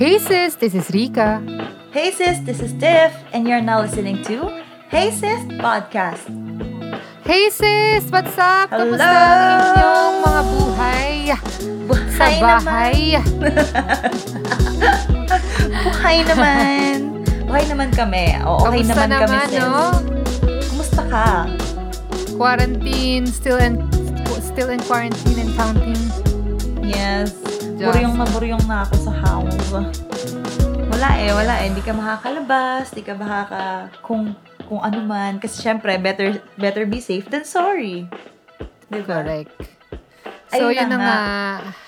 Hey sis, this is Rika. Hey sis, this is Tiff, and you're now listening to Hey Sis Podcast. Hey sis, what's up? Hello! Kamusta ang inyong mga buhay? Sa Buhay bahay. Buhay naman. Buhay naman kami. O, okay Kamusta naman, kami, naman, sis. no? Kumusta ka? Quarantine, still in still in quarantine and counting. Yes. Just- Buryong na buryong na ako sa house. Wala eh, wala eh. Hindi ka makakalabas, hindi ka makaka... Kung, kung ano man. Kasi syempre, better, better be safe than sorry. Diba? Correct. So, Ayun yun na na nga.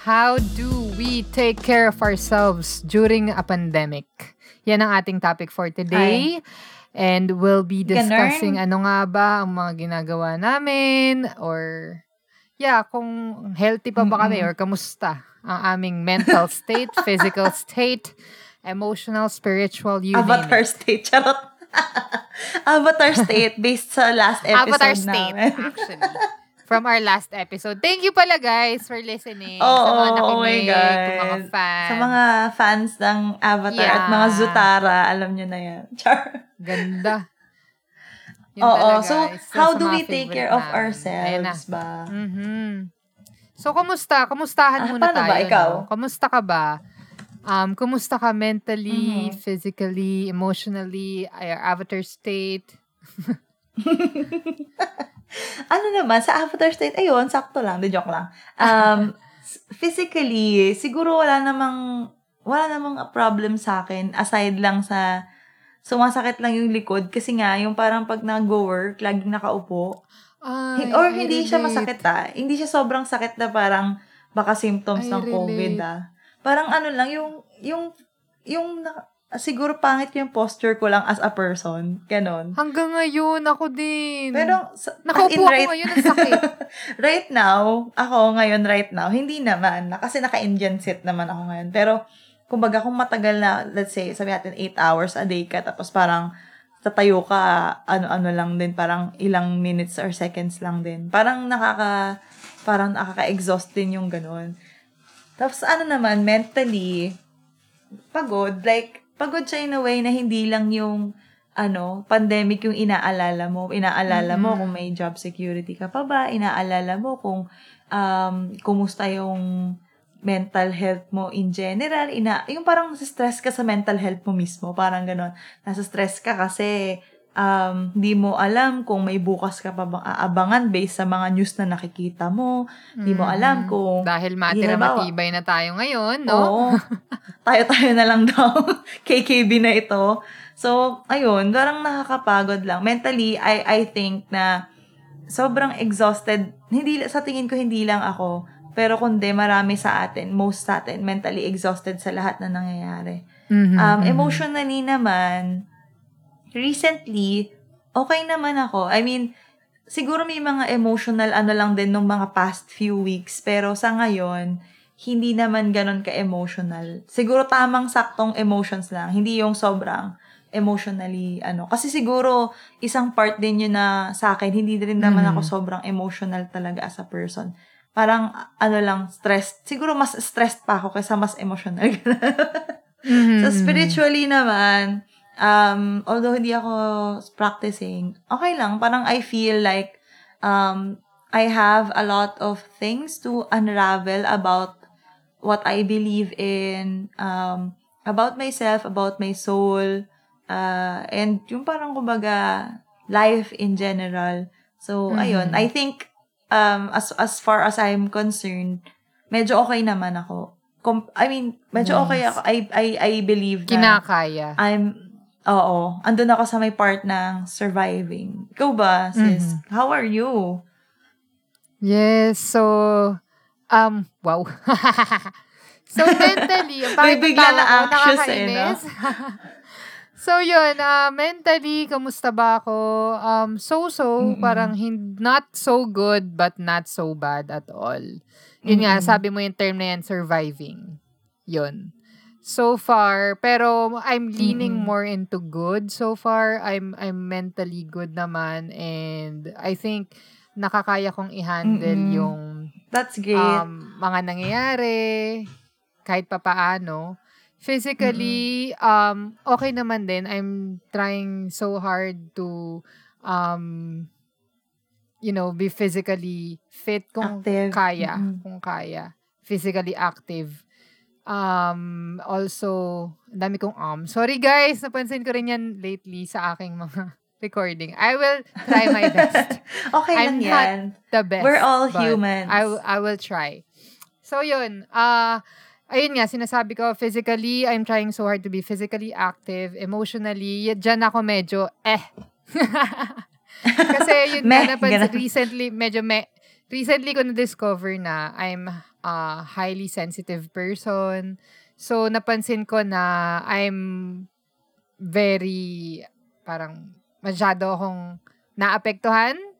How do we take care of ourselves during a pandemic? Yan ang ating topic for today. And we'll be discussing ano nga ba ang mga ginagawa namin or yeah, kung healthy pa ba kami or kamusta ang aming mental state, physical state, emotional, spiritual, you Avatar state. Charot. Avatar state based sa last episode Avatar state, namin. actually. From our last episode. Thank you pala guys for listening. Oo, sa mga oh my nakinig, God. sa mga fans. Sa mga fans ng Avatar at Yeah. mga Zutara, alam nyo na yan. Char. Ganda. Yun Oo, talaga, so isa how do we take care of namin. Ourselves ba? Mhm. So, kumusta? Kumustahan Ah, muna paano tayo. ba? Ikaw? No? Kumusta ka ba? Um, kumusta ka mentally, Mhm. physically, emotionally, your avatar state? Ano naman, sa Avatar state, ayun, sakto lang, di joke lang. Um, physically, siguro wala namang, wala namang problem sa akin, aside lang sa, sumasakit lang yung likod, kasi nga, yung parang pag nag-work, laging nakaupo, Ay, or I hindi siya masakit ah. Hindi siya sobrang sakit na parang baka symptoms I ng COVID ah. Parang ano lang, yung, yung, yung, na, siguro pangit yung posture ko lang as a person. Ganon. Hanggang ngayon, ako din. Pero, sa, as Nakaupo in ako right, ngayon, ang sakit. right now, ako ngayon right now, hindi naman. Na, kasi naka-Indian sit naman ako ngayon. Pero, kumbaga kung matagal na, let's say, sabi natin 8 hours a day ka, tapos parang tatayo ka, ano-ano lang din, parang ilang minutes or seconds lang din. Parang nakaka, parang nakaka-exhaust din yung ganun. Tapos ano naman, mentally, pagod, like, pagod siya in a way na hindi lang yung, ano, pandemic yung inaalala mo. Inaalala mo Mhm. kung may job security ka pa ba. Inaalala mo kung, um, kumusta yung mental health mo in general. Ina, yung parang stress ka sa mental health mo mismo. Parang ganon. Nasa stress ka kasi um, di mo alam kung may bukas ka pa bang aabangan based sa mga news na nakikita mo. Di mo alam Mhm. kung Dahil matira matibay na tayo ngayon, no? Oo. Tayo-tayo na lang daw. KKB na ito. So, ayun, parang nakakapagod lang. Mentally, I I think na sobrang exhausted. Hindi sa tingin ko hindi lang ako, pero kundi marami sa atin, most sa atin mentally exhausted sa lahat na nangyayari. Mhm, Um mhm. emotionally naman recently okay naman ako. I mean, siguro may mga emotional ano lang din nung mga past few weeks, pero sa ngayon hindi naman ganun ka-emotional. Siguro tamang saktong emotions lang, hindi yung sobrang emotionally ano. Kasi siguro isang part din yun na sa akin, hindi rin naman Mhm. ako sobrang emotional talaga as a person. Parang ano lang, stressed. Siguro mas stressed pa ako kaysa mas emotional. Mhm, So, spiritually naman, um, although hindi ako practicing, okay lang. Parang I feel like um, I have a lot of things to unravel about what I believe in, um, about myself, about my soul, uh, and yung parang kumbaga, life in general. So, Mhm. ayun. I think, um, as, as far as I'm concerned, medyo okay naman ako. Com- I mean, medyo Nice. okay ako. I, I, I believe na Kinakaya. I'm, oo, andun ako sa may part ng surviving. Ikaw ba, sis? Mhm. How are you? Yes, so, um, wow. so, mentally, ang May pangit ng bigla na anxious eh, no? so, yun, ah, mentally, kamusta ba ako? Um, so-so, Mm-mm. parang hin- not so good, but not so bad at all. Yun nga, Mm-mm. sabi mo yung term na yan, surviving. Yun. So far, pero I'm leaning Mm-mm. more into good so far. I'm I'm mentally good naman and I think nakakaya kong i-handle Mm-mm. yung That's great. um, mga nangyayari kahit papaano. Physically, um, okay naman din. I'm trying so hard to, um, you know, be physically fit kung Active. kaya. Mm-mm. Kung kaya. Physically active. Um, also, dami kong um. Sorry guys, napansin ko rin yan lately sa aking mga recording. I will try my best. Okay I'm lang not yan. The best. We're all humans. I, w- I will try. So, yun. Uh, ayun nga, sinasabi ko, physically, I'm trying so hard to be physically active. Emotionally, dyan ako medyo, eh. Kasi yun Meh, nga, napansin, recently, medyo me, recently ko na-discover na I'm a highly sensitive person. So, napansin ko na I'm very, parang, masyado akong naapektuhan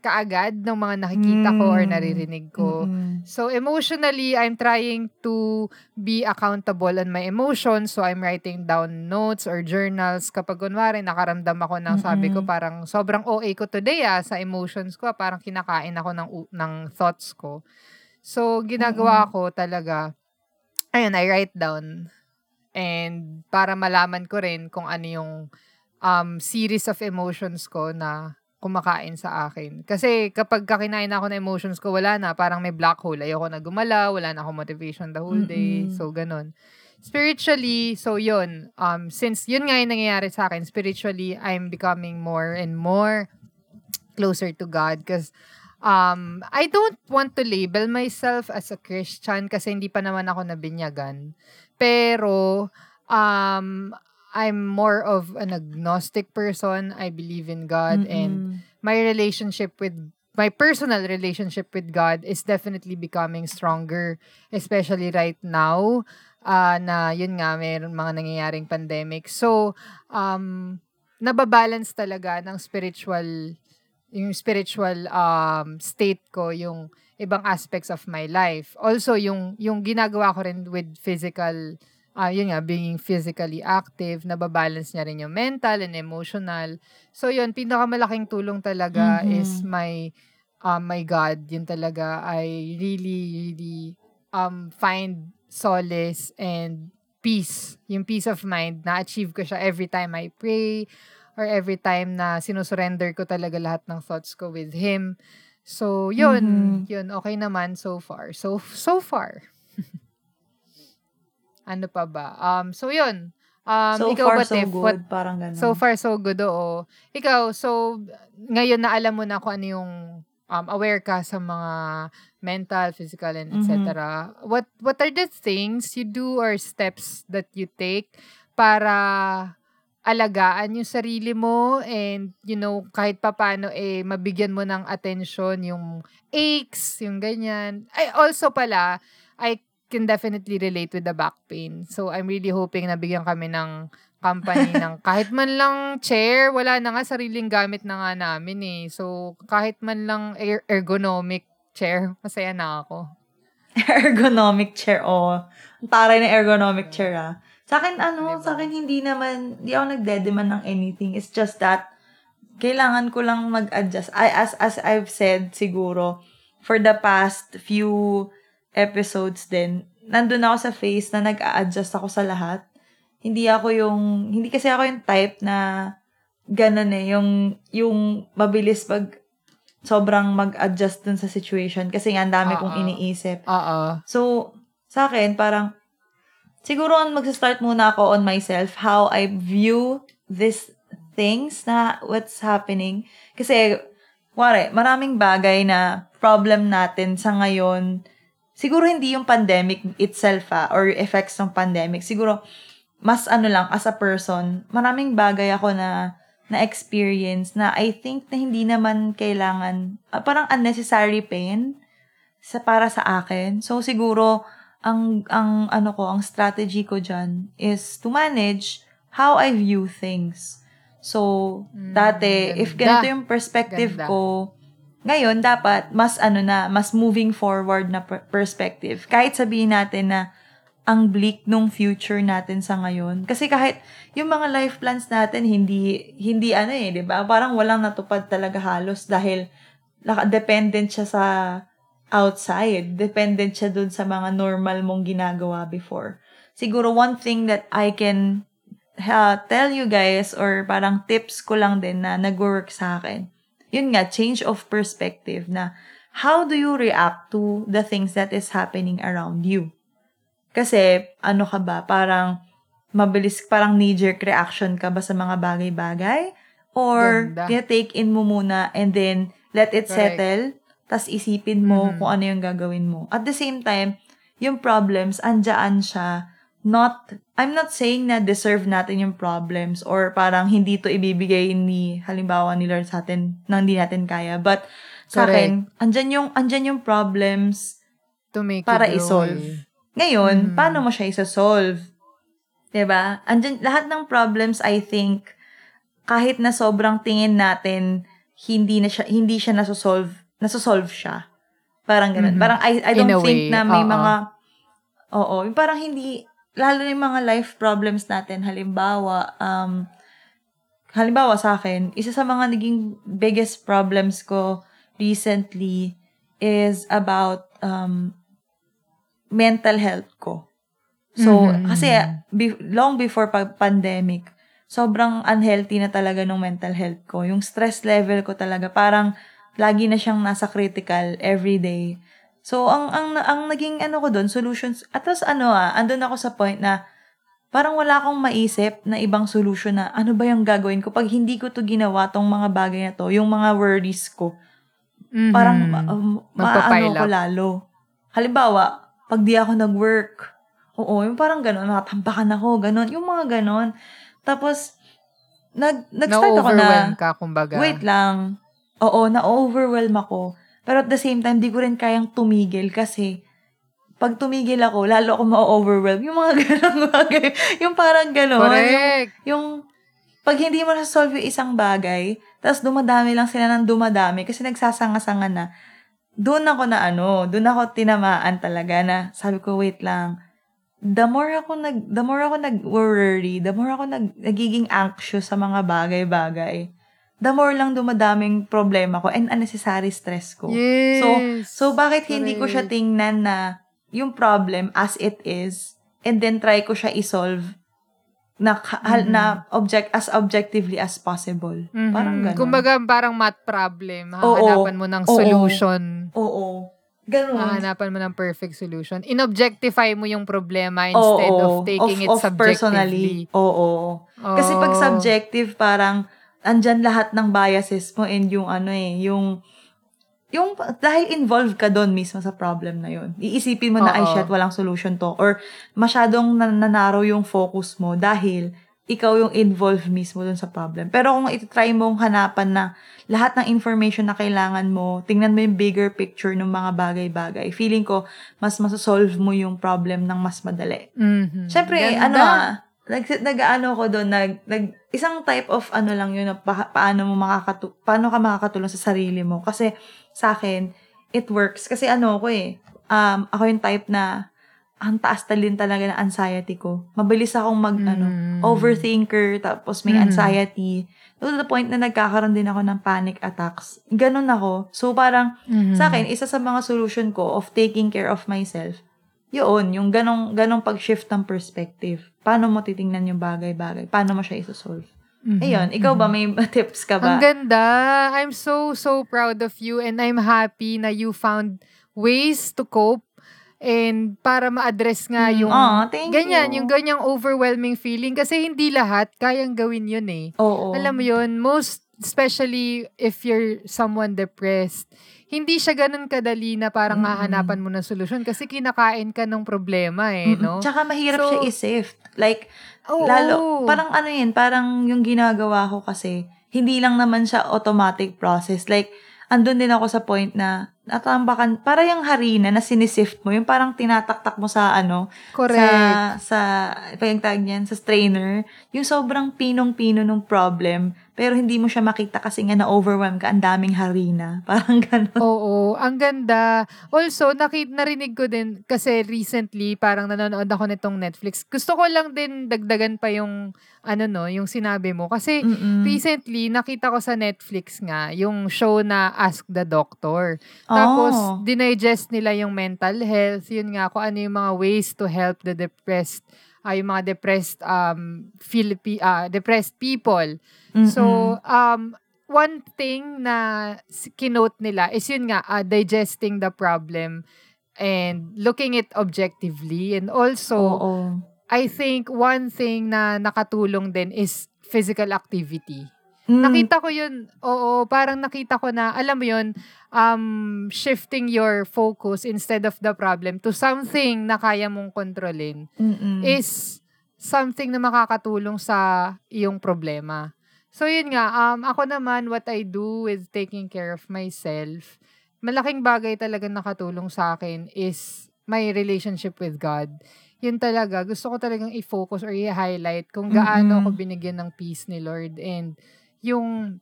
kaagad ng mga nakikita ko or Mm. naririnig ko. Mm-mm. So emotionally, I'm trying to be accountable on my emotions. So I'm writing down notes or journals kapag kunwari nakaramdam ako ng sabi ko parang sobrang OA ko today ah sa emotions ko, ah, parang kinakain ako ng ng thoughts ko. So ginagawa ko talaga ayun, I write down and para malaman ko rin kung ano yung um, series of emotions ko na kumakain sa akin. Kasi kapag kakinain ako ng emotions ko, wala na. Parang may black hole. Ayoko na gumalaw. Wala na akong motivation the whole day. Mm-mm. So, ganun. Spiritually, so yun. Um, since yun nga yung nangyayari sa akin, spiritually, I'm becoming more and more closer to God. Because um, I don't want to label myself as a Christian kasi hindi pa naman ako nabinyagan. Pero, um, I'm more of an agnostic person. I believe in God and Mm-mm. my relationship with my personal relationship with God is definitely becoming stronger, especially right now ah, na yun nga mayroon mga nangyayaring pandemic. So, um nababalance talaga ng spiritual yung spiritual um state ko, yung ibang aspects of my life. Also yung yung ginagawa ko rin with physical ah yun nga, being physically active, nababalance niya rin yung mental and emotional. So yun, pinakamalaking tulong talaga Mhm. is my um, my God. Yun talaga, I really, really um, find solace and peace. Yung peace of mind, na-achieve ko siya every time I pray or every time na sinusurrender ko talaga lahat ng thoughts ko with Him. So, yun. Mhm. Yun, okay naman so far. So, so far. Ano pa ba? Um, so, yun. Um, so ikaw far, ba, so Tiff? good. What, parang ganun. So far, so good, oo. Ikaw, so, ngayon na alam mo na kung ano yung um, aware ka sa mga mental, physical, and etc. What what are the things you do or steps that you take para alagaan yung sarili mo and you know kahit papano eh mabigyan mo ng attention yung aches yung ganyan ay also pala I can definitely relate with the back pain so I'm really hoping na bigyan kami ng company ng kahit man lang chair wala na nga sariling gamit na nga namin eh so kahit man lang er- ergonomic chair masaya na ako ergonomic chair, oh. Ang taray na ergonomic chair, ah. Sa akin, ano, sa akin, hindi naman, hindi ako nagde-demand ng anything. It's just that, kailangan ko lang mag-adjust. I, as, as I've said, siguro, for the past few episodes din, nandun ako sa phase na nag-a-adjust ako sa lahat. Hindi ako yung, hindi kasi ako yung type na, ganun eh, yung, yung mabilis pag, sobrang mag-adjust dun sa situation kasi nga ang dami kong Oo. iniisip. oo So, sa akin, parang, siguro mag-start muna ako on myself, how I view these things na what's happening. Kasi, wari, maraming bagay na problem natin sa ngayon, siguro hindi yung pandemic itself ah, or effects ng pandemic. Siguro, mas ano lang, as a person, maraming bagay ako na na-experience na I think na hindi naman kailangan, ah, parang unnecessary pain sa para sa akin. So siguro ang ang ano ko, ang strategy ko diyan is to manage how I view things. So Mm, dati if ganda. ganito yung perspective Ganda. ko, ngayon dapat mas ano na, mas moving forward na per- perspective. Kahit sabihin natin na ang bleak nung future natin sa ngayon. Kasi kahit yung mga life plans natin hindi hindi ano eh, 'di ba? Parang walang natupad talaga halos dahil dependent siya sa outside. Dependent siya dun sa mga normal mong ginagawa before. siguro one thing that I can uh, tell you guys or parang tips ko lang din na nag-work sa akin. Yun nga, change of perspective na how do you react to the things that is happening around you? Kasi, ano ka ba, parang mabilis, parang knee-jerk reaction ka ba sa mga bagay-bagay? Or, Ganda. take in mo muna and then let it Correct. settle, tas isipin mo Mhm. kung ano yung gagawin mo. At the same time, yung problems, andyan siya, not, I'm not saying na deserve natin yung problems or parang hindi to ibibigay ni, halimbawa ni Lord sa atin, na hindi natin kaya. But, sa Correct. akin, andyan yung, andyan yung problems To make para isolve. Ngayon, Mhm. paano mo siya isa-solve? ba? Andyan, lahat ng problems, I think, kahit na sobrang tingin natin, hindi na siya, hindi siya nasosolve, nasosolve siya. Parang ganun. Mhm. Parang I, I don't think way, na may oo. mga, oo, parang hindi, lalo na yung mga life problems natin, halimbawa, um, halimbawa sa akin, isa sa mga naging biggest problems ko recently is about um, mental health ko. So, Mhm. kasi be- long before pa- pandemic, sobrang unhealthy na talaga ng mental health ko. Yung stress level ko talaga, parang lagi na siyang nasa critical every day. So, ang, ang, ang naging ano ko doon, solutions, at tapos ano ah, andun ako sa point na parang wala akong maisip na ibang solution na ano ba yung gagawin ko pag hindi ko to ginawa tong mga bagay na to, yung mga worries ko Mhm. parang um, maano ko lalo. Halimbawa, pag di ako nag-work, oo, yung parang gano'n, nakatambakan ako, gano'n, yung mga gano'n. Tapos, nag, nag-start ako na, ka, kumbaga. wait lang, oo, na-overwhelm ako. Pero at the same time, di ko rin kayang tumigil kasi pag tumigil ako, lalo ako ma-overwhelm. Yung mga gano'ng bagay. Yung parang gano'n. Yung, Correct. yung pag hindi mo na-solve yung isang bagay, tapos dumadami lang sila ng dumadami kasi nagsasanga-sanga na, doon ako na ano, doon ako tinamaan talaga na sabi ko, wait lang, the more ako nag, the more ako nag-worry, the more ako nag, nagiging anxious sa mga bagay-bagay, the more lang dumadaming problema ko and unnecessary stress ko. Yes. So, so bakit hindi ko siya Correct. tingnan na yung problem as it is and then try ko siya isolve na, Mhm. na object as objectively as possible. Mhm. Parang ganun. Kumbaga, parang math problem. Oo. Hahanapan mo ng Oo. solution. Oo. Ganun. Hahanapan mo ng perfect solution. Inobjectify mo yung problema instead of taking it subjectively. Oo. Kasi pag Oo. subjective, parang andyan lahat ng biases mo and yung ano eh, yung yung dahil involved ka doon mismo sa problem na yun. Iisipin mo na, ay Oo. shit, walang solution to. Or masyadong nan- nanaro yung focus mo dahil ikaw yung involved mismo doon sa problem. Pero kung itry mong hanapan na lahat ng information na kailangan mo, tingnan mo yung bigger picture ng mga bagay-bagay, feeling ko, mas masasolve mo yung problem ng mas madali. Mhm. Siyempre, Ganda. ano ah, nag, nag-ano ko doon, nag, nag, isang type of ano lang yun, na pa, paano mo makakatu, paano ka makakatulong sa sarili mo. Kasi, sa akin, it works. Kasi ano ko eh, um, ako yung type na, ang taas talin talaga ng anxiety ko. Mabilis akong mag, ano, Mm. overthinker, tapos may Mhm. anxiety. To the point na nagkakaroon din ako ng panic attacks. Ganun ako. So, parang, Mhm. sa akin, isa sa mga solution ko of taking care of myself, yun, yung ganong, ganong pag-shift ng perspective. Paano mo titingnan yung bagay-bagay? Paano mo siya isosolve? Mhm. Ayun, ikaw ba, may tips ka ba? Ang ganda. I'm so, so proud of you and I'm happy na you found ways to cope and para ma-address nga yung Aw, thank ganyan, you. yung ganyang overwhelming feeling kasi hindi lahat kayang gawin yun eh. Oo. Alam mo yun, most especially if you're someone depressed, hindi siya ganun kadali na parang Mm-mm. hahanapan mo ng solusyon kasi kinakain ka ng problema eh, Mm-mm. no? Tsaka mahirap So, siya i-sift. Like, Oo. lalo, parang ano yun, parang yung ginagawa ko kasi, hindi lang naman siya automatic process. Like, andun din ako sa point na, natambakan, para yung harina na sinisift mo, yung parang tinataktak mo sa ano, Correct. sa, sa, pa yung tag niyan, sa strainer, yung sobrang pinong-pino ng problem, pero hindi mo siya makita kasi nga na-overwhelm ka, ang daming harina. Parang gano'n. Oo, ang ganda. Also, nakit narinig ko din kasi recently parang nanonood ako nitong Netflix. Gusto ko lang din dagdagan pa yung ano no, yung sinabi mo kasi Mm-mm. recently nakita ko sa Netflix nga yung show na Ask the Doctor. Tapos Oh. dinigest nila yung mental health, yun nga kung ano yung mga ways to help the depressed ah, yung mga depressed um Philippi ah, depressed people. Mm-mm. So, um, one thing na kinote nila is yun nga, uh, digesting the problem and looking it objectively. And also, Oo. I think one thing na nakatulong din is physical activity. Mm. Nakita ko yun, oo, parang nakita ko na, alam mo yun, um, shifting your focus instead of the problem to something na kaya mong kontrolin Mm-mm. is something na makakatulong sa iyong problema. So yun nga, um, ako naman, what I do with taking care of myself, malaking bagay talaga nakatulong sa akin is my relationship with God. Yun talaga, gusto ko talagang i-focus or i-highlight kung gaano Mm-mm. ako binigyan ng peace ni Lord and yung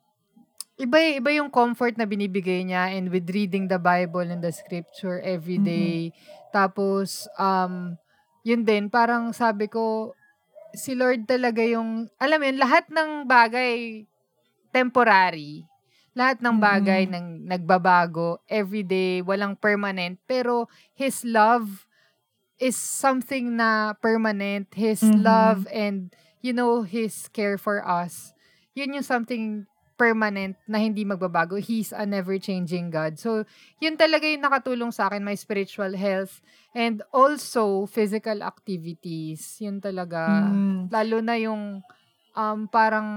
iba iba yung comfort na binibigay niya and with reading the Bible and the scripture every Mm-mm. day. Tapos um yun din parang sabi ko si Lord talaga yung alam mo yun lahat ng bagay temporary. Lahat ng bagay Mm-mm. ng nagbabago every day, walang permanent, pero his love is something na permanent. His Mhm. love and you know his care for us. Yun yung something permanent na hindi magbabago. He's a never-changing God. So, yun talaga yung nakatulong sa akin, my spiritual health and also physical activities. Yun talaga. Mm. Lalo na yung um, parang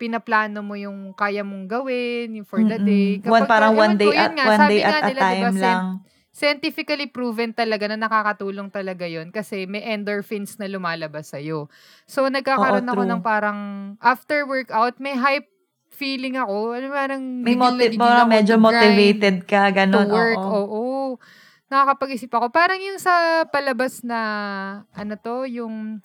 pinaplano mo yung kaya mong gawin, yung for the day. Mm-mm. One, Kapag- parang one day ko, at nga, one day at a time scien- lang. Scientifically proven talaga na nakakatulong talaga yon kasi may endorphins na lumalabas sa'yo. So, nagkakaroon Oo, ako true. ng parang after workout, may hype feeling ako. Ano parang May na motiv- ako medyo to motivated ka, to ganon. work. oo. Oo. Nakakapag-isip ako. Parang yung sa palabas na, ano to, yung,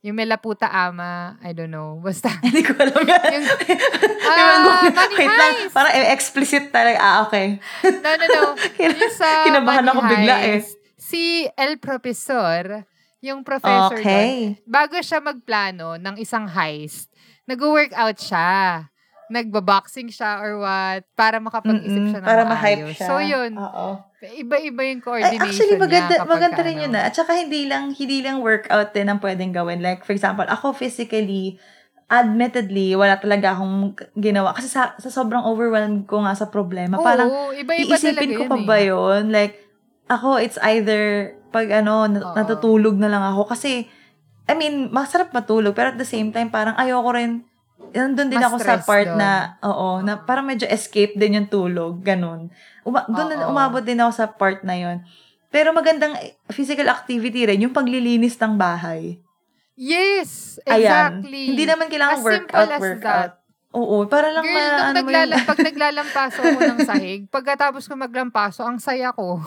yung Melaputa Ama, I don't know. Basta, Hindi ko alam yan. yung, Ewan ko. ah, Money Wait lang, parang explicit talaga. Ah, okay. No, no, no. yung sa Kinabahan Money ako bigla eh. Si El Profesor, yung professor doon, Okay. bago siya magplano ng isang heist, nag-workout siya. Nagbaboxing siya or what, para makapag-isip siya ng Para maayos. ma-hype siya. So, yun. Oo. Iba-iba yung Ay, coordination actually, maganda, niya maganda rin ano. yun ah. At saka hindi lang, hindi lang workout din ang pwedeng gawin. Like, for example, ako physically, admittedly, wala talaga akong ginawa. Kasi sa, sa sobrang overwhelmed ko nga sa problema, Oo, parang iba-iba iisipin ko pa eh. ba yun? Like, ako, it's either pag ano, na- Oo. natutulog na lang ako. Kasi, I mean, masarap matulog. Pero at the same time, parang ayoko rin, nandun din Mas ako sa part dun. na, oo, na parang medyo escape din yung tulog. Ganun. Uma- doon na umabot din ako sa part na yon Pero magandang physical activity rin, yung paglilinis ng bahay. Yes, Ayan. exactly. Hindi naman kailangan As workout, as workout. Oo, para lang Girl, ma, ano mo naglala, pag naglalampaso ako ng sahig, pagkatapos ko maglampaso, ang saya ko.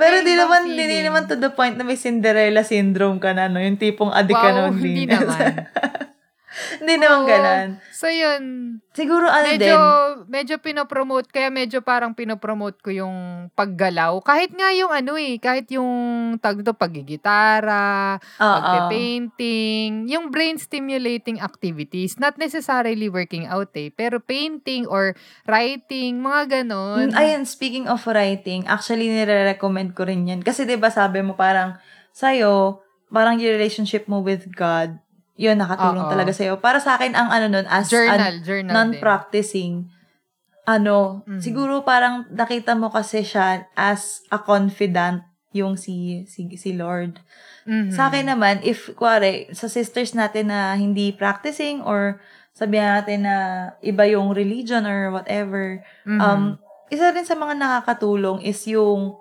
Pero may di naman, feeling. di naman to the point na may Cinderella syndrome ka na, no? Yung tipong adik ka wow, ng hindi linis. naman. hindi naman Oo. ganan. So, yun. Siguro ano Medyo, din, medyo pinopromote, kaya medyo parang pinopromote ko yung paggalaw. Kahit nga yung ano eh, kahit yung tag to, pagigitara, pagpe-painting, yung brain stimulating activities, not necessarily working out eh, pero painting or writing, mga ganon. Mm, Ayun, speaking of writing, actually nire-recommend ko rin yan. Kasi 'di ba sabi mo parang sa'yo, parang yung relationship mo with God, yun, nakatulong Oo. talaga sa'yo. Para sa akin, ang ano nun, as journal, an journal din. non-practicing, ano, Mhm. siguro parang nakita mo kasi siya as a confidant yung si si, si Lord. Mhm. Sa akin naman, if, kuwari, sa sisters natin na hindi practicing or sabihan natin na iba yung religion or whatever, Mhm. um, isa rin sa mga nakakatulong is yung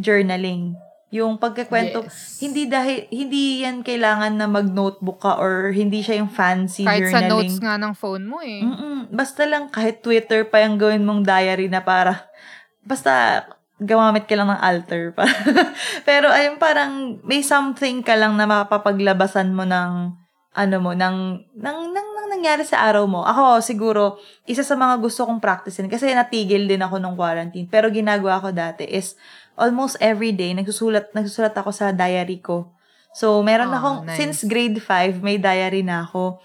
journaling. Yung pagkakwento, Yes. hindi dahil, hindi yan kailangan na mag-notebook ka or hindi siya yung fancy Kahit sa journaling. notes nga ng phone mo eh. Mm-mm. Basta lang kahit Twitter pa yung gawin mong diary na para, basta gumamit ka lang ng alter. pa. Pero ayun parang may something ka lang na mapapaglabasan mo ng ano mo, ng, ng, ng, ng nangyari sa araw mo? Ako, siguro, isa sa mga gusto kong practicein, kasi natigil din ako nung quarantine, pero ginagawa ko dati is, almost every day, nagsusulat, nagsusulat ako sa diary ko. So, meron Oh, akong, nice. since grade 5, may diary na ako.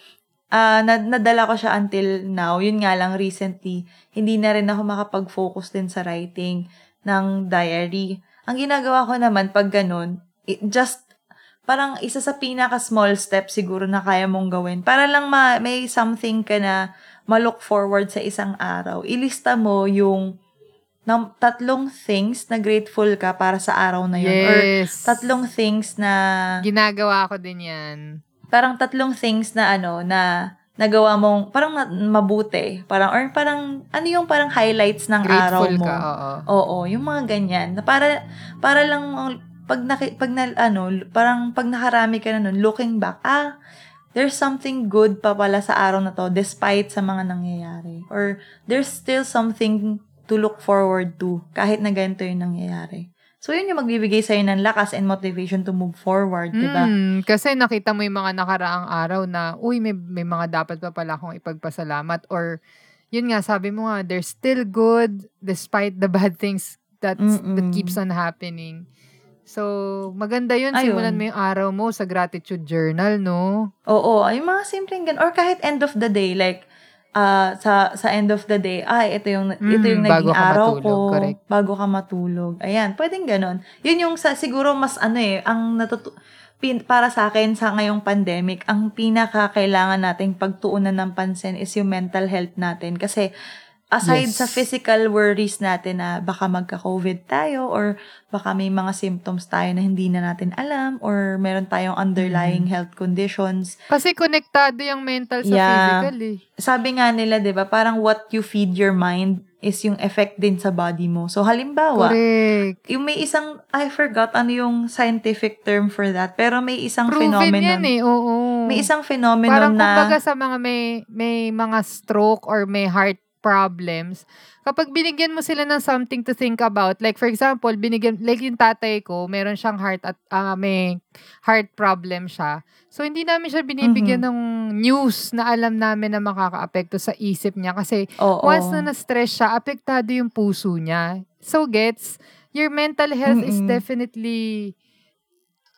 Ah, nad- nadala ko siya until now. Yun nga lang, recently, hindi na rin ako makapag-focus din sa writing ng diary. Ang ginagawa ko naman pag ganun, it just parang isa sa pinaka small step siguro na kaya mong gawin. Para lang ma- may something ka na ma-look forward sa isang araw. Ilista mo yung ng tatlong things na grateful ka para sa araw na yun. Or Yes. tatlong things na Ginagawa ko din yan. parang tatlong things na ano na nagawa mong parang mabuti. Parang or parang ano yung parang highlights ng araw Grateful mo. ka, oo. Oo, yung mga ganyan. Na para, para lang, pag, naki, pag na, ano, parang pag nakarami ka na nun, looking back, ah, there's something good pa pala sa araw na to despite sa mga nangyayari. Or there's still something to look forward to kahit na ganito yung nangyayari. So, yun yung magbibigay sa'yo ng lakas and motivation to move forward, di ba? Mm, kasi nakita mo yung mga nakaraang araw na, uy, may, may mga dapat pa pala akong ipagpasalamat. Or, yun nga, sabi mo nga, they're still good despite the bad things that, keeps on happening. So, maganda yun. Ayun. Simulan mo yung araw mo sa gratitude journal, no? Oo, yung mga simpleng ganun. Or kahit end of the day, like, ah sa sa end of the day, ay, ito yung, ito yung Mm, bago naging ka araw matulog, ko. correct. Bago ka matulog. Ayan, pwedeng ganun. Yun yung sa, siguro mas ano eh, ang natutu pin, para sa akin sa ngayong pandemic, ang pinaka kailangan nating pagtuunan ng pansin is yung mental health natin. Kasi, aside Yes. sa physical worries natin na baka magka-COVID tayo or baka may mga symptoms tayo na hindi na natin alam or meron tayong underlying health conditions, Kasi konektado yung mental sa Yeah. physical eh. sabi nga nila, 'di ba, parang what you feed your mind is yung effect din sa body mo. So halimbawa, Correct. yung may isang I forgot ano yung scientific term for that, pero may isang Proven phenomenon. yan eh, oo. May isang phenomenon Parang na kumbaga sa mga may, may mga stroke or may heart problems, kapag binigyan mo sila ng something to think about, like for example, binigyan, like yung tatay ko, meron siyang heart at ah, may heart problem siya. So, hindi namin siya binibigyan ng news na alam namin na makaka-apekto sa isip niya kasi Oo. once na na-stress siya, apektado yung puso niya. So, gets, your mental health is Mm-mm. definitely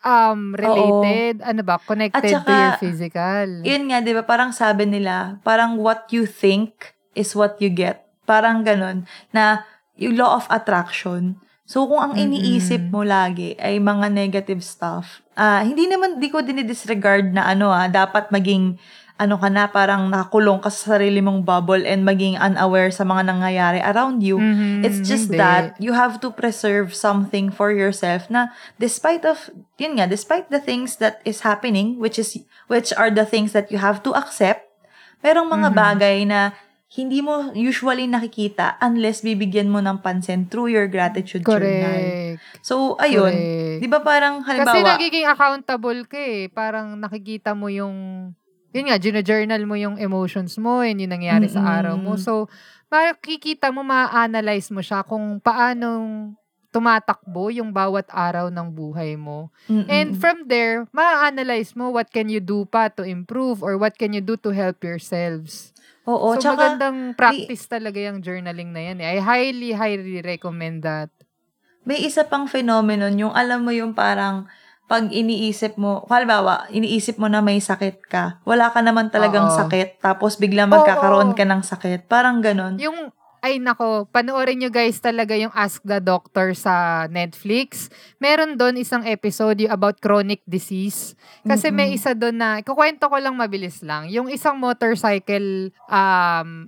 um related, ano ba, connected to your saka, physical. yun nga, 'di ba, parang sabi nila, parang what you think is what you get. Parang ganun na yung law of attraction. So, kung ang iniisip mo lagi ay mga negative stuff, ah hindi naman, di ko dinidisregard na ano ah, dapat maging, ano ka na, parang nakakulong ka sa sarili mong bubble and maging unaware sa mga nangyayari around you. Mhm, It's just hindi. that you have to preserve something for yourself na despite of, yun nga, despite the things that is happening, which is, which are the things that you have to accept, merong mga Mhm. bagay na hindi mo usually nakikita unless bibigyan mo ng pansin through your gratitude journal. Correct. So, ayun. Correct. Di ba parang, Kasi halimbawa, nagiging accountable ka eh. Parang nakikita mo yung, yun nga, gino-journal mo yung emotions mo and yung nangyayari sa Mm-mm. araw mo. So, makikita mo, ma-analyze mo siya kung paano tumatakbo yung bawat araw ng buhay mo. mm-mm. And from there, ma-analyze mo what can you do pa to improve or what can you do to help yourselves. Oo, so, tsaka, magandang practice talaga yung journaling na yan. eh. I highly, highly recommend that. may isa pang phenomenon, yung alam mo yung parang, pag iniisip mo, halimbawa, iniisip mo na may sakit ka, wala ka naman talagang Oo. sakit, tapos bigla magkakaroon Oo. ka ng sakit. Parang ganun. Yung, ay nako, panoorin nyo guys talaga yung Ask the Doctor sa Netflix. Meron doon isang episode yung about chronic disease. Kasi may Mm-mm. isa doon na, kukwento ko lang mabilis lang. Yung isang motorcycle, um,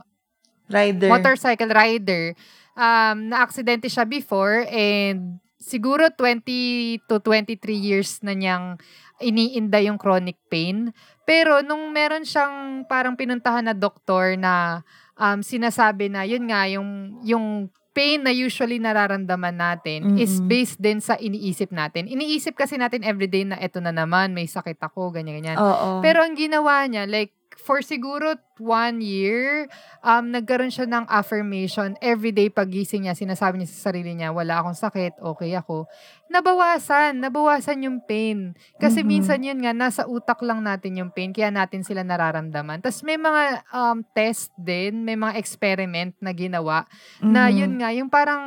Rider. motorcycle rider, um, na-aksidente siya before and siguro 20 to 23 years na niyang iniinda yung chronic pain. Pero nung meron siyang parang pinuntahan na doktor na um, sinasabi na yun nga yung yung pain na usually nararamdaman natin is Mm-mm. based din sa iniisip natin. Iniisip kasi natin everyday na eto na naman, may sakit ako, ganyan-ganyan. Pero ang ginawa niya, like, for siguro one year, um, nagkaroon siya ng affirmation. Everyday pagising niya, sinasabi niya sa sarili niya, wala akong sakit, okay ako. Nabawasan, nabawasan yung pain. Kasi Mhm. minsan yun nga, nasa utak lang natin yung pain, kaya natin sila nararamdaman. Tapos may mga um, test din, may mga experiment na ginawa, na Mhm. yun nga, yung parang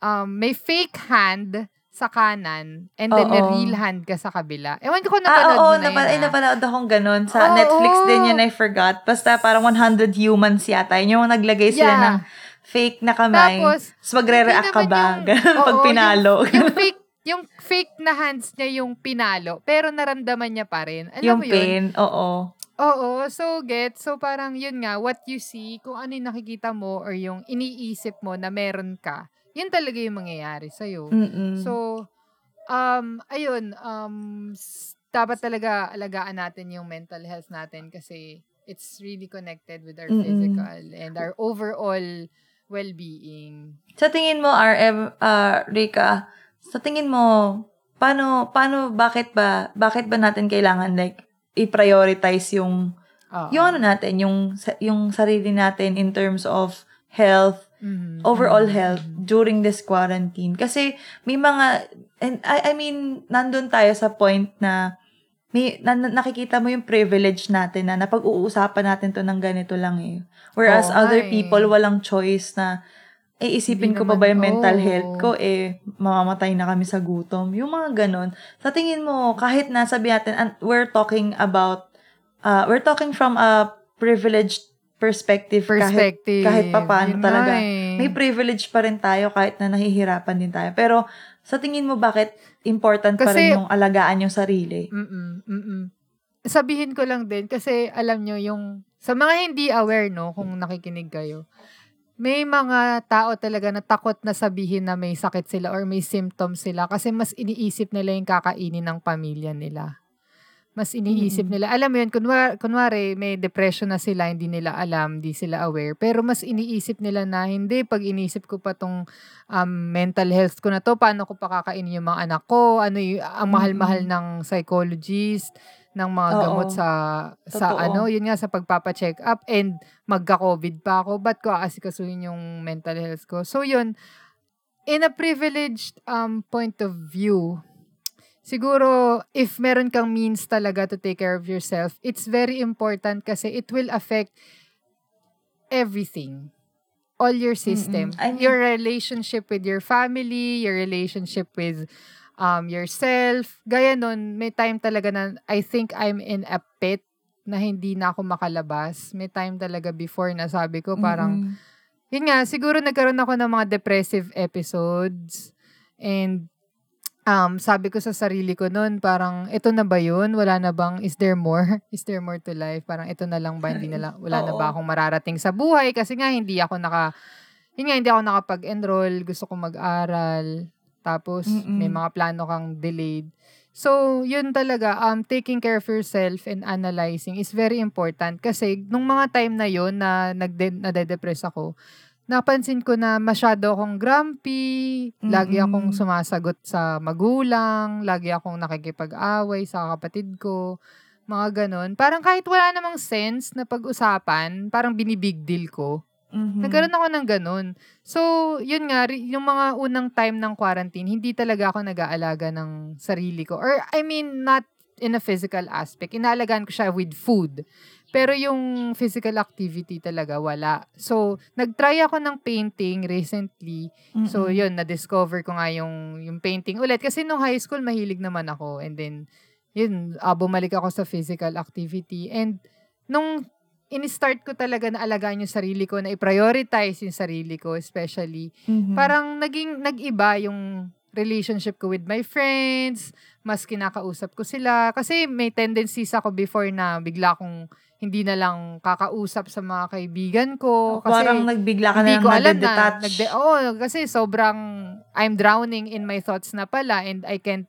um, may fake hand sa kanan and then Oo. real hand ka sa kabila. Ewan ko kung Ah, napanood oo, mo na napal- yun. ay, ah. napanood akong ganun. Sa Oo. Netflix din yun, I forgot. Basta parang 100 humans yata. Yun yung naglagay sila Yeah. ng fake na kamay. Tapos, Tapos magre-react ka ba? yung- Ganun, pag oo, pinalo. Yung, yung fake yung fake na hands niya yung pinalo, pero naramdaman niya pa rin. Alam yung mo yun? pain, oo. Oo, so get. So parang yun nga, what you see, kung ano yung nakikita mo or yung iniisip mo na meron ka, yun talaga yung mangyayari sa'yo. Mm-mm. So, um, ayun, um, dapat talaga alagaan natin yung mental health natin kasi it's really connected with our Mm-mm. physical and our overall well-being. Sa tingin mo, RM, uh, Rika, sa tingin mo, paano, paano, bakit ba, bakit ba natin kailangan, like, i-prioritize yung, Oo. yung ano natin, yung, yung sarili natin in terms of health, Mhm. overall Mhm. health during this quarantine. Kasi may mga, and I, I mean, nandun tayo sa point na may, na, na- nakikita mo yung privilege natin na napag-uusapan natin to ng ganito lang eh. Whereas nga other eh. people, walang choice na, eh, isipin Hindi ko pa naman, ba yung mental oo. health ko, eh, mamamatay na kami sa gutom. Yung mga ganon. Sa tingin mo, kahit na sabi natin, and we're talking about, uh, we're talking from a privileged perspective, kahit Perspective. kahit papaano Yun talaga. eh. may privilege pa rin tayo kahit na nahihirapan din tayo. Pero sa tingin mo bakit important pa Kasi- rin yung alagaan yung sarili? Mm-mm, mm-mm. Sabihin ko lang din, kasi alam nyo, yung, sa mga hindi aware, no, kung nakikinig kayo, may mga tao talaga na takot na sabihin na may sakit sila or may symptoms sila kasi mas iniisip nila yung kakainin ng pamilya nila. Mas iniisip nila. Alam mo yun, kunwari, kunwari may depression na sila, hindi nila alam, hindi sila aware. Pero mas iniisip nila na, hindi, pag iniisip ko pa tong um, mental health ko na to, paano ko pa kakainin yung mga anak ko, ano yung, ang mahal-mahal ng psychologist, ng mga Oo. gamot sa, sa Totoo. ano, yun nga, sa pagpapa-check up, and magka-COVID pa ako, ba't ko aasikasuhin yung mental health ko? So, yun, in a privileged um, point of view, siguro, if meron kang means talaga to take care of yourself, it's very important kasi it will affect everything. All your system. Mm-mm. I mean- your relationship with your family, your relationship with um, yourself. Gaya nun, may time talaga na I think I'm in a pit na hindi na ako makalabas. May time talaga before na sabi ko parang, Mm-mm. yun nga, siguro nagkaroon ako ng mga depressive episodes. And um, sabi ko sa sarili ko noon, parang, ito na ba yun? Wala na bang, is there more? Is there more to life? Parang, ito na lang ba? Hindi na lang, wala na Oo. ba akong mararating sa buhay? Kasi nga, hindi ako naka, yun nga, hindi ako nakapag-enroll. Gusto ko mag-aral. Tapos, may mga plano kang delayed. So, yun talaga, um, taking care of yourself and analyzing is very important. Kasi, nung mga time na yun na nagde- nade-depress ako, napansin ko na masyado akong grumpy, lagi Mm-mm. akong sumasagot sa magulang, lagi akong nakikipag-away sa kapatid ko, mga ganon. Parang kahit wala namang sense na pag-usapan, parang binibig deal ko. Mhm. Nagkaroon ako ng ganun. So, yun nga, yung mga unang time ng quarantine, hindi talaga ako nag-aalaga ng sarili ko. Or, I mean, not in a physical aspect. Inaalagaan ko siya with food. Pero yung physical activity talaga, wala. So, nag-try ako ng painting recently. So, Mm-mm. yun, na-discover ko nga yung, yung painting ulit. Kasi nung high school, mahilig naman ako. And then, yun, ah, bumalik ako sa physical activity. And, nung in-start ko talaga na alagaan yung sarili ko, na i-prioritize yung sarili ko, especially, Mhm. parang naging, nag-iba yung relationship ko with my friends, mas kinakausap ko sila. Kasi may tendencies ako before na bigla kong hindi na lang kakausap sa mga kaibigan ko. Kasi, parang nagbigla ka na lang ko alam na. Nagde, oh, kasi sobrang I'm drowning in my thoughts na pala and I can't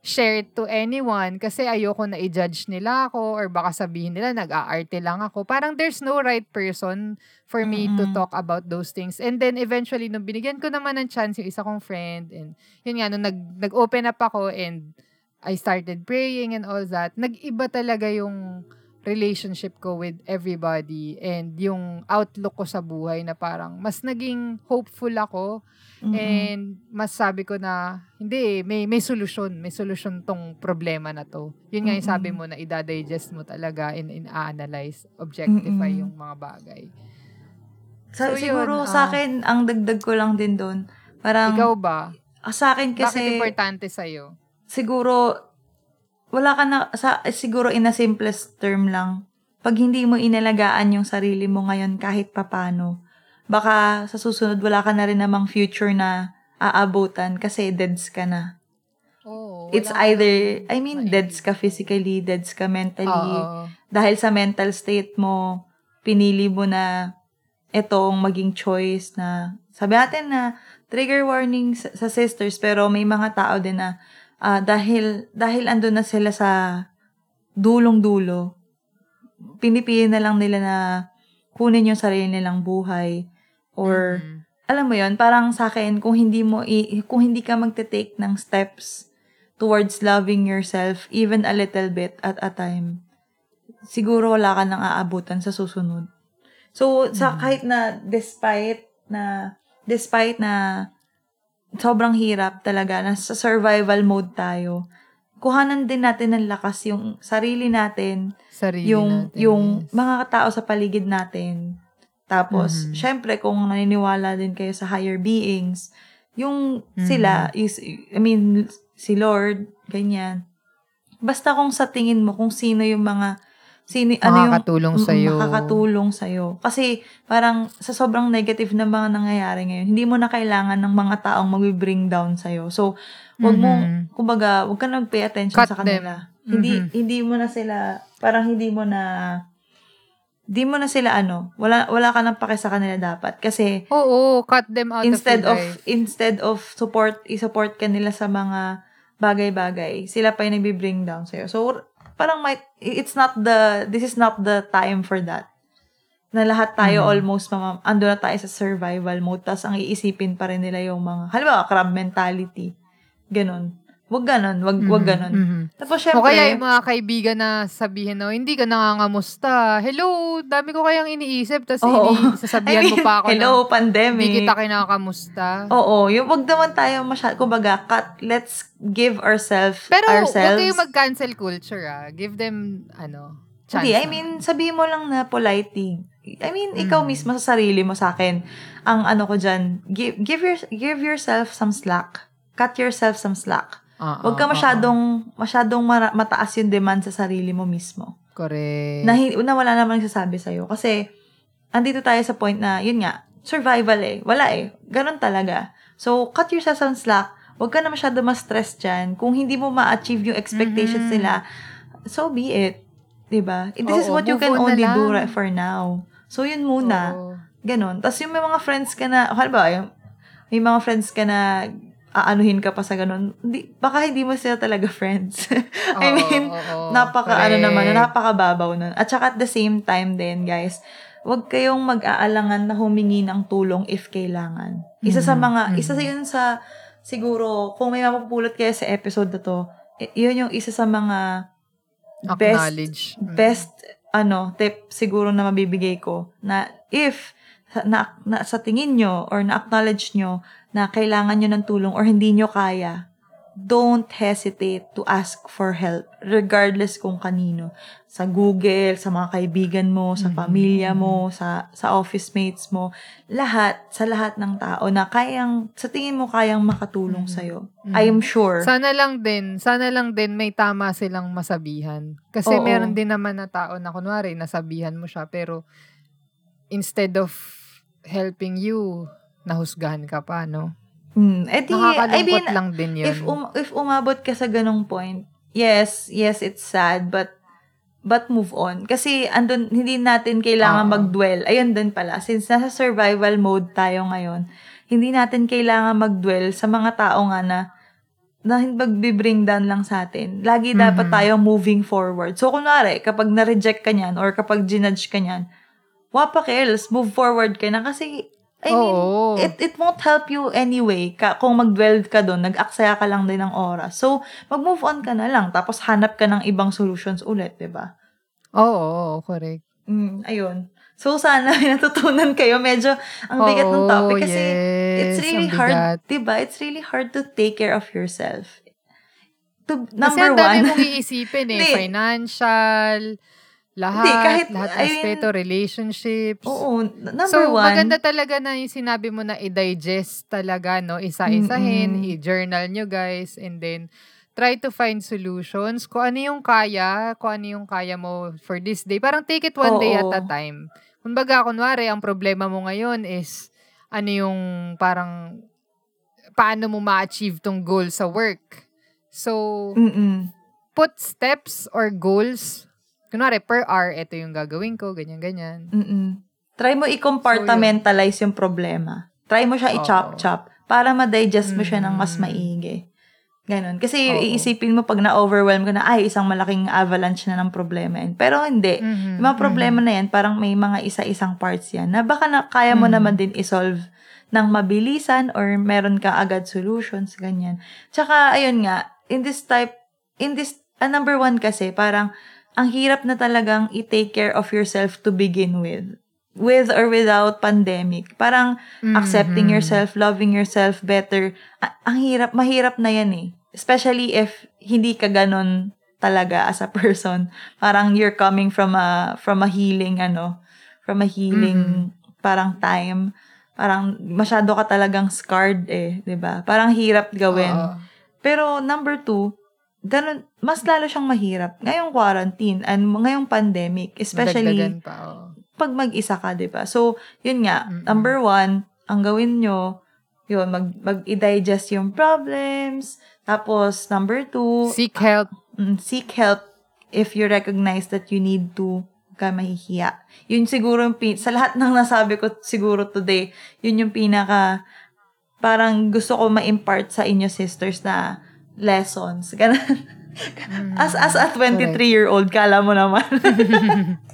share it to anyone kasi ayoko na i-judge nila ako or baka sabihin nila nag-aarte lang ako. Parang there's no right person for me to Mm-mm. talk about those things. And then eventually, nung binigyan ko naman ng chance yung isa kong friend and yun nga, nung nag, nag-open up ako and I started praying and all that, nag-iba talaga yung relationship ko with everybody and yung outlook ko sa buhay na parang mas naging hopeful ako Mm-mm. and mas sabi ko na hindi may may solusyon may solusyon tong problema na to yun nga yung sabi Mm-mm. mo na i-digest mo talaga in in analyze objectify Mm-mm. yung mga bagay Sa, So, yun, siguro ah. sa akin, ang dagdag ko lang din doon, parang, ikaw ba ah, sa akin bakit kasi, importante sa siguro, wala ka na, sa, siguro in a simplest term lang, pag hindi mo inalagaan yung sarili mo ngayon kahit papano, baka sa susunod wala ka na rin namang future na aabutan kasi deads ka na. oh It's either, I mean, deads ka physically, deads ka mentally. Oo. Dahil sa mental state mo, pinili mo na itong maging choice na, sabi natin na trigger warning sa, sa sisters, pero may mga tao din na ah, dahil, dahil andun na sila sa dulong-dulo, pinipili na lang nila na kunin yung sarili nilang buhay or Mhm. alam mo yon parang sa akin, kung hindi mo, i- kung hindi ka magte-take ng steps towards loving yourself, even a little bit at a time, siguro wala ka nang aabutan sa susunod. So, sa kahit na, despite na, despite na, sobrang hirap talaga, nasa survival mode tayo, kuhanan din natin ng lakas yung sarili natin, sarili yung natin, yung yes. mga tao sa paligid natin. Tapos, Mhm. syempre kung naniniwala din kayo sa higher beings, yung Mhm. sila is I mean si Lord, ganyan. Basta kung sa tingin mo kung sino yung mga sino ano yung makakatulong Mm, sa'yo. makakatulong sa'yo. Kasi parang sa sobrang negative na mga nangyayari ngayon, hindi mo na kailangan ng mga taong mag-bring down sa'yo. So, wag mo, Mhm. kumbaga, wag ka nang pay attention Cut sa kanila. them. Hindi, Mhm. hindi mo na sila, parang hindi mo na, hindi mo na sila ano, wala, wala ka nang pake sa kanila dapat. Kasi, Oo, cut them out instead of of, your life. instead of support, i-support ka nila sa mga bagay-bagay, sila pa yung nagbi-bring down sa'yo. So, parang might, it's not the, this is not the time for that. Na lahat tayo Mhm. almost, mama, ando na tayo sa survival mode, tas ang iisipin pa rin nila yung mga, halimbawa, crab mentality. Ganon. Wag ganon, wag, wag Mhm, ganon. mhm. Tapos, O syempre, kaya yung mga kaibigan na sabihin, no, hindi ka nangangamusta. Hello, dami ko kayang iniisip. Tapos Oo. ini, sasabihan mo pa ako hello, na pandemic. hindi kita kinakamusta. Oo, yung wag naman tayo masyado, kumbaga, cut, let's give ourselves, Pero huwag ourselves. kayong mag-cancel culture, ah. Give them, ano, chance. Hindi, I na. mean, sabihin mo lang na politely. I mean, ikaw Mm. mismo sa sarili mo sa akin, ang ano ko dyan, give, give, your, give yourself some slack. Cut yourself some slack. Ah, Huwag ka ah, ah, masyadong, masyadong mara- mataas yung demand sa sarili mo mismo. Correct. Na, na wala namang nagsasabi sa'yo. Kasi, andito tayo sa point na, yun nga, survival eh. Wala eh. Ganon talaga. So, cut yourself some slack. Huwag ka na masyado ma-stress dyan. Kung hindi mo ma-achieve yung expectations Mhm. nila, so be it. 'Di ba? Eh, This is Oo, what you can on only do right for now. So, yun muna. Oo. Ganon. Tapos yung may mga friends ka na, halimbawa, yung, may mga friends ka na aanuhin ka pa sa ganon, hindi, baka hindi mo sila talaga friends. I Oo, mean, oo, napaka, ano correct. naman, napakababaw nun. At saka at the same time din, guys, huwag kayong mag-aalangan na humingi ng tulong if kailangan. Isa sa Mhm, mga, mhm. isa sa yun sa, siguro, kung may mapupulot kayo sa episode na to, yun yung isa sa mga best. Mm. best ano tip siguro na mabibigay ko na if na, na sa tingin nyo or na-acknowledge nyo na kailangan nyo ng tulong or hindi nyo kaya, don't hesitate to ask for help regardless kung kanino. Sa Google, sa mga kaibigan mo, sa Mhm. pamilya mo, sa sa office mates mo, lahat, sa lahat ng tao na kayang, sa tingin mo kayang makatulong Mhm. sa'yo. Mhm. I am sure. Sana lang din, sana lang din may tama silang masabihan. Kasi Oo. meron din naman na tao na kunwari, nasabihan mo siya, pero instead of helping you, nahusgahan ka pa, no? Mm, eh di, I mean, lang din yun. if um, if umabot ka sa ganong point, yes, yes, it's sad, but but move on. Kasi andun, hindi natin kailangan Oo. mag-dwell. Ayun din pala, since nasa survival mode tayo ngayon, hindi natin kailangan mag-dwell sa mga tao nga na na magbibring down lang sa atin. Lagi dapat Mhm. tayong moving forward. So, kunwari, kapag na-reject ka niyan or kapag ginudge ka niyan, wapa kills, move forward ka na kasi, I mean, Oo. it, it won't help you anyway. Ka, kung mag-dwell ka doon, nag-aksaya ka lang din ng oras. So, mag-move on ka na lang. Tapos, hanap ka ng ibang solutions ulit, di ba? Oo, oo, correct. Mm, ayun. So, sana natutunan kayo. Medyo ang bigat ng topic Oo, kasi yes, it's really ang hard, bigat. diba? It's really hard to take care of yourself. To, Kasi number ang dami one, mong iisipin eh. Hindi. Financial, lahat, Hindi, kahit, lahat I mean, aspeto, relationships. oo, number so, one, maganda talaga na yung sinabi mo na i-digest talaga, no? Isa-isahin, Mm-mm. i-journal nyo, guys, and then try to find solutions. Kung ano yung kaya, kung ano yung kaya mo for this day. Parang take it one day at Oo. a time. Kumbaga, kunwari, ang problema mo ngayon is, ano yung parang, paano mo ma-achieve tong goal sa work. So, mm put steps or goals. Kunwari, per hour, ito yung gagawin ko, ganyan-ganyan. Try mo i-compartmentalize yung problema. Try mo siya i-chop-chop para ma-digest mo siya ng mas Mm. maigi. Ganon. Kasi Oo. iisipin mo pag na-overwhelm ka na, ay, isang malaking avalanche na ng problema. yan. Pero hindi. Mhm, Yung mga problema na yan, parang may mga isa-isang parts yan na baka na, kaya mo Mhm. naman din isolve ng mabilisan or meron ka agad solutions, ganyan. Tsaka, ayun nga, in this type, in this, ah, number one kasi, parang, ang hirap na talagang i-take care of yourself to begin with. With or without pandemic. Parang, accepting Mhm. yourself, loving yourself better. A- ang hirap, mahirap na yan eh. Especially if hindi ka ganon talaga as a person. Parang you're coming from a from a healing ano, from a healing parang time. Parang masyado ka talagang scarred eh, 'di ba? Parang hirap gawin. Oo. Pero number two, ganun, mas lalo siyang mahirap ngayong quarantine and ngayong pandemic, especially pa, oo. pag mag-isa ka, 'di ba? So, yun nga, Mm-mm. number one, ang gawin nyo, yun, mag, mag-digest yung problems. Tapos, number two, Seek help. mm, seek help if you recognize that you need to ka mahihiya. Yun siguro, yung pin- sa lahat ng nasabi ko siguro today, yun yung pinaka, parang gusto ko ma-impart sa inyo sisters na lessons. Ganun. as, as a 23-year-old, kala mo naman.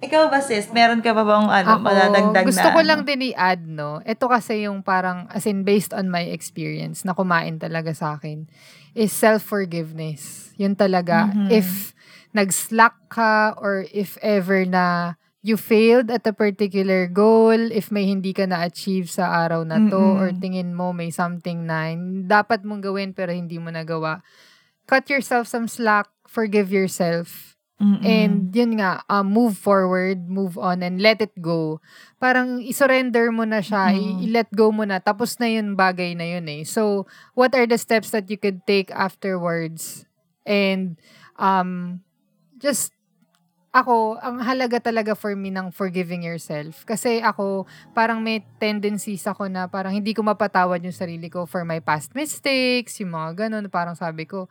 Ikaw ba, sis? Meron ka pa bang ano, Ako, madadagdag gusto na? ko ano? lang din i-add, no? Ito kasi yung parang, as in, based on my experience, na kumain talaga sa akin, is self-forgiveness. Yun talaga. Mhm. If nag-slack ka, or if ever na you failed at a particular goal, if may hindi ka na-achieve sa araw na to, Mm-mm. or tingin mo may something na dapat mong gawin pero hindi mo nagawa, cut yourself some slack, forgive yourself, Mm-mm. And yun nga, um, move forward, move on, and let it go. Parang isurrender mo na siya, i- i-let go mo na, tapos na yun bagay na yun eh. So, what are the steps that you could take afterwards? And, um, just, ako, ang halaga talaga for me ng forgiving yourself. Kasi ako, parang may tendencies ako na parang hindi ko mapatawad yung sarili ko for my past mistakes, yung mga ganun. Parang sabi ko,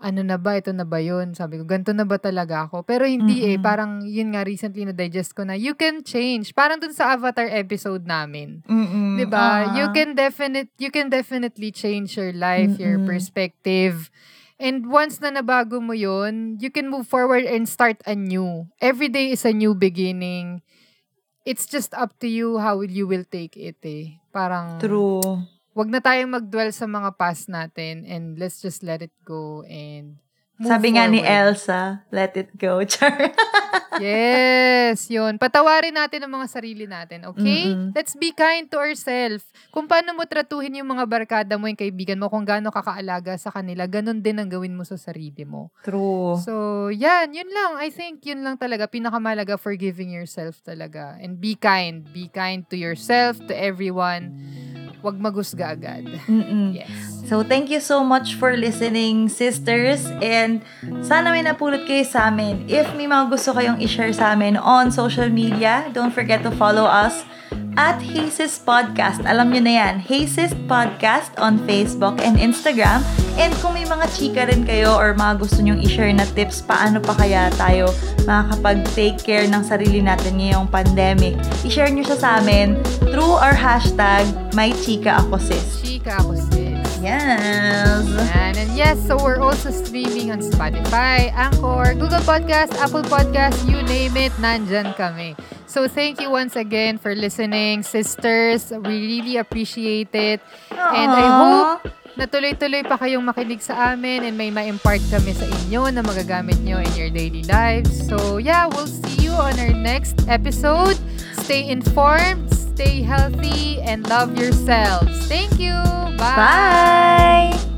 ano na ba, ito na ba yun? Sabi ko, ganito na ba talaga ako? Pero hindi eh, Mm-mm. parang yun nga recently na-digest ko na, you can change. Parang dun sa Avatar episode namin. Mm-mm. 'Di ba? Ah. You can definite you can definitely change your life, your Mm-mm. perspective. And once na nabago mo 'yun, you can move forward and start anew. Every day is a new beginning. It's just up to you how you will take it eh. Parang True. wag na tayong mag-dwell sa mga past natin and let's just let it go and move Sabi nga ni. Elsa, let it go. Char. Yes, yun. Patawarin natin ang mga sarili natin, okay? Mm-mm. Let's be kind to ourselves. Kung paano mo tratuhin yung mga barkada mo, yung kaibigan mo, kung gaano kakaalaga sa kanila, ganun din ang gawin mo sa sarili mo. True. So, yan, yun lang. I think yun lang talaga. Pinakamalaga, forgiving yourself talaga. And be kind. Be kind to yourself, to everyone. Huwag magusga agad. Mm-mm. Yes. So, thank you so much for listening, sisters. And sana may napulot kayo sa amin. If may mga gusto kayong i-share sa amin on social media, don't forget to follow us at Hasis Podcast. Alam nyo na yan, Hasis Podcast on Facebook and Instagram. And kung may mga chika rin kayo or mga gusto nyong i-share na tips, paano pa kaya tayo makakapag-take care ng sarili natin ngayong pandemic, i-share nyo siya sa amin through our hashtag, MyChikaAkoSis. Chika ako, sis. Yes. Yan. And yes, so we're also streaming on Spotify, Anchor, Google Podcast, Apple Podcast, you name it, nandyan kami. So thank you once again for listening, sisters. We really appreciate it. And I hope na tuloy-tuloy pa kayong makinig sa amin and may ma-impart kami sa inyo na magagamit nyo in your daily lives. So yeah, we'll see you on our next episode. Stay informed, stay healthy, and love yourselves. Thank you. Bye. Bye!